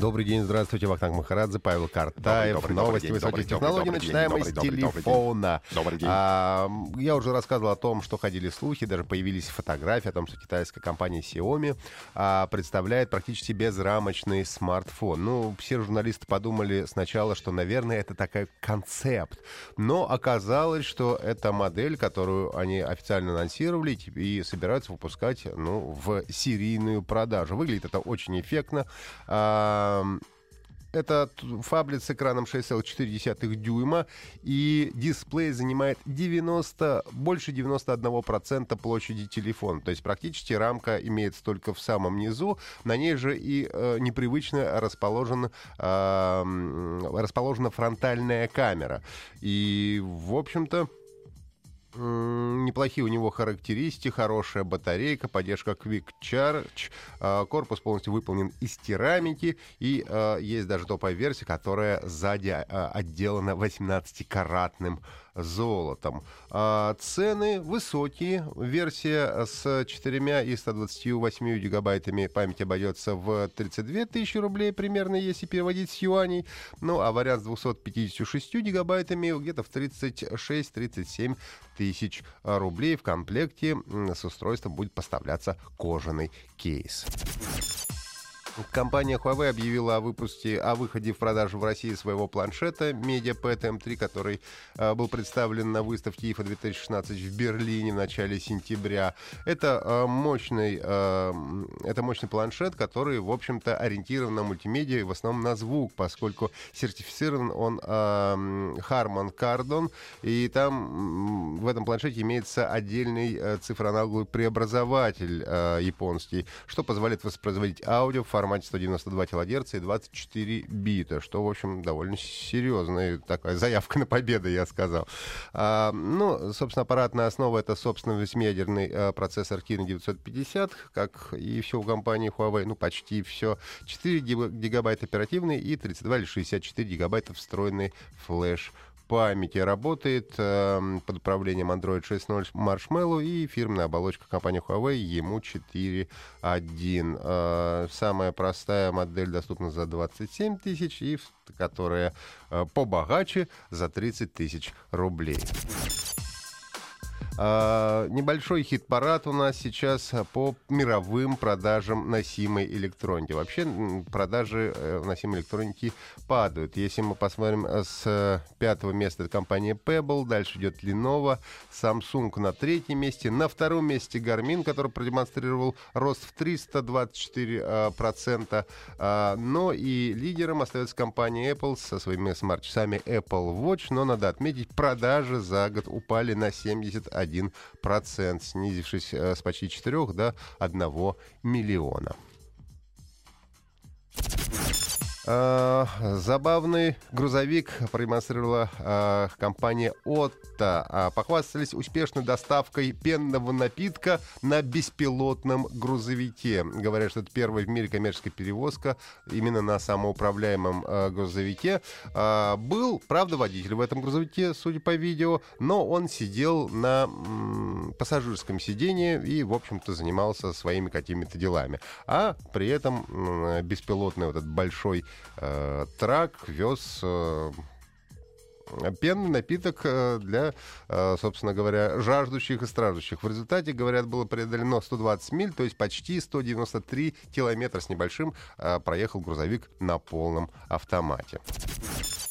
Добрый день, здравствуйте, Вахтанг Махарадзе, Павел Картаев. Добрый, добрый, Новости день, высоких добрый, технологий добрый, начинаем добрый, добрый, добрый, телефона. Добрый день. А, я уже рассказывал о том, что ходили слухи, даже появились фотографии о том, что китайская компания Xiaomi а, представляет практически безрамочный смартфон. Ну, все журналисты подумали сначала, что, наверное, это такой концепт. Но оказалось, что это модель, которую они официально анонсировали и собираются выпускать ну, в серийную продажу. Выглядит это очень эффектно. А, это фаблет с экраном 6,4 дюйма, и дисплей занимает 90, больше 91% площади телефона. То есть практически рамка имеется только в самом низу. На ней же и э, непривычно расположена, э, расположена фронтальная камера. И, в общем-то, Неплохие у него характеристики, хорошая батарейка, поддержка Quick Charge, а, корпус полностью выполнен из керамики, и а, есть даже топовая версия, которая сзади а, отделана 18-каратным золотом. А цены высокие. Версия с 4 и 128 гигабайтами памяти обойдется в 32 тысячи рублей примерно, если переводить с юаней. Ну, а вариант с 256 гигабайтами где-то в 36-37 тысяч рублей. В комплекте с устройством будет поставляться кожаный кейс. Компания Huawei объявила о выпуске, о выходе в продажу в России своего планшета MediaPad M3, который э, был представлен на выставке IFA 2016 в Берлине в начале сентября. Это э, мощный, э, это мощный планшет, который, в общем-то, ориентирован на мультимедиа и в основном на звук, поскольку сертифицирован он э, Harman Kardon, и там в этом планшете имеется отдельный э, цифроаналоговый преобразователь э, японский, что позволяет воспроизводить аудио в формате 192 килогерца и 24 бита, что, в общем, довольно серьезная такая заявка на победу, я сказал. А, ну, собственно, аппаратная основа — это, собственно, восьмиядерный а, процессор Kirin 950, как и все у компании Huawei, ну, почти все. 4 гигабайта оперативной и 32 или 64 гигабайта встроенный флеш памяти работает э, под управлением Android 6.0 Marshmallow и фирменная оболочка компании Huawei EMU 4.1. Э, самая простая модель доступна за 27 тысяч, и которая э, побогаче за 30 тысяч рублей. А, небольшой хит-парад у нас сейчас по мировым продажам носимой электроники. Вообще продажи э, носимой электроники падают. Если мы посмотрим э, с пятого места, это компания Pebble, дальше идет Lenovo, Samsung на третьем месте, на втором месте Garmin, который продемонстрировал рост в 324%, э, а, но и лидером остается компания Apple со своими смарт-часами Apple Watch, но надо отметить, продажи за год упали на 71 1%, снизившись э, с почти 4 до 1 миллиона. Э, забавный грузовик продемонстрировала э, компания Отто. Э, похвастались успешной доставкой пенного напитка на беспилотном грузовике. Говорят, что это первая в мире коммерческая перевозка именно на самоуправляемом э, грузовике. Э, был, правда, водитель в этом грузовике, судя по видео, но он сидел на пассажирском сидении и, в общем-то, занимался своими какими-то делами. А при этом беспилотный вот этот большой э, трак вез э, пенный напиток э, для, собственно говоря, жаждущих и страждущих. В результате, говорят, было преодолено 120 миль, то есть почти 193 километра с небольшим проехал грузовик на полном автомате.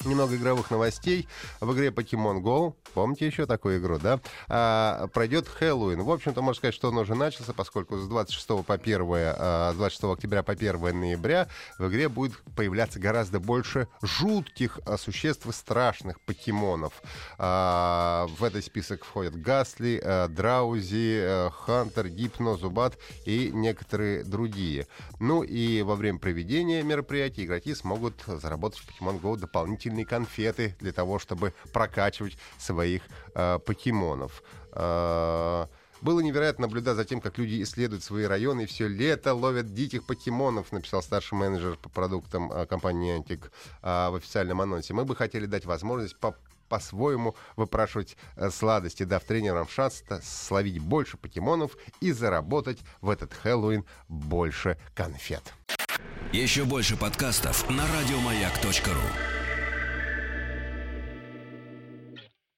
Немного игровых новостей. В игре Pokemon Go, помните еще такую игру, да? А, пройдет Хэллоуин. В общем-то, можно сказать, что он уже начался, поскольку с 26 по 1, а, 26 октября по 1 ноября в игре будет появляться гораздо больше жутких а, существ и страшных покемонов. А, в этот список входят Гасли, а, Драузи, а, Хантер, Гипно, Зубат и некоторые другие. Ну и во время проведения мероприятия игроки смогут заработать в Pokemon Go дополнительные дополнительные конфеты для того, чтобы прокачивать своих э, покемонов. Э, было невероятно наблюдать за тем, как люди исследуют свои районы и все лето ловят диких покемонов, написал старший менеджер по продуктам э, компании Niantic э, в официальном анонсе. Мы бы хотели дать возможность по по-своему выпрашивать э, сладости, дав тренерам шанс словить больше покемонов и заработать в этот Хэллоуин больше конфет. Еще больше подкастов на радиомаяк.ру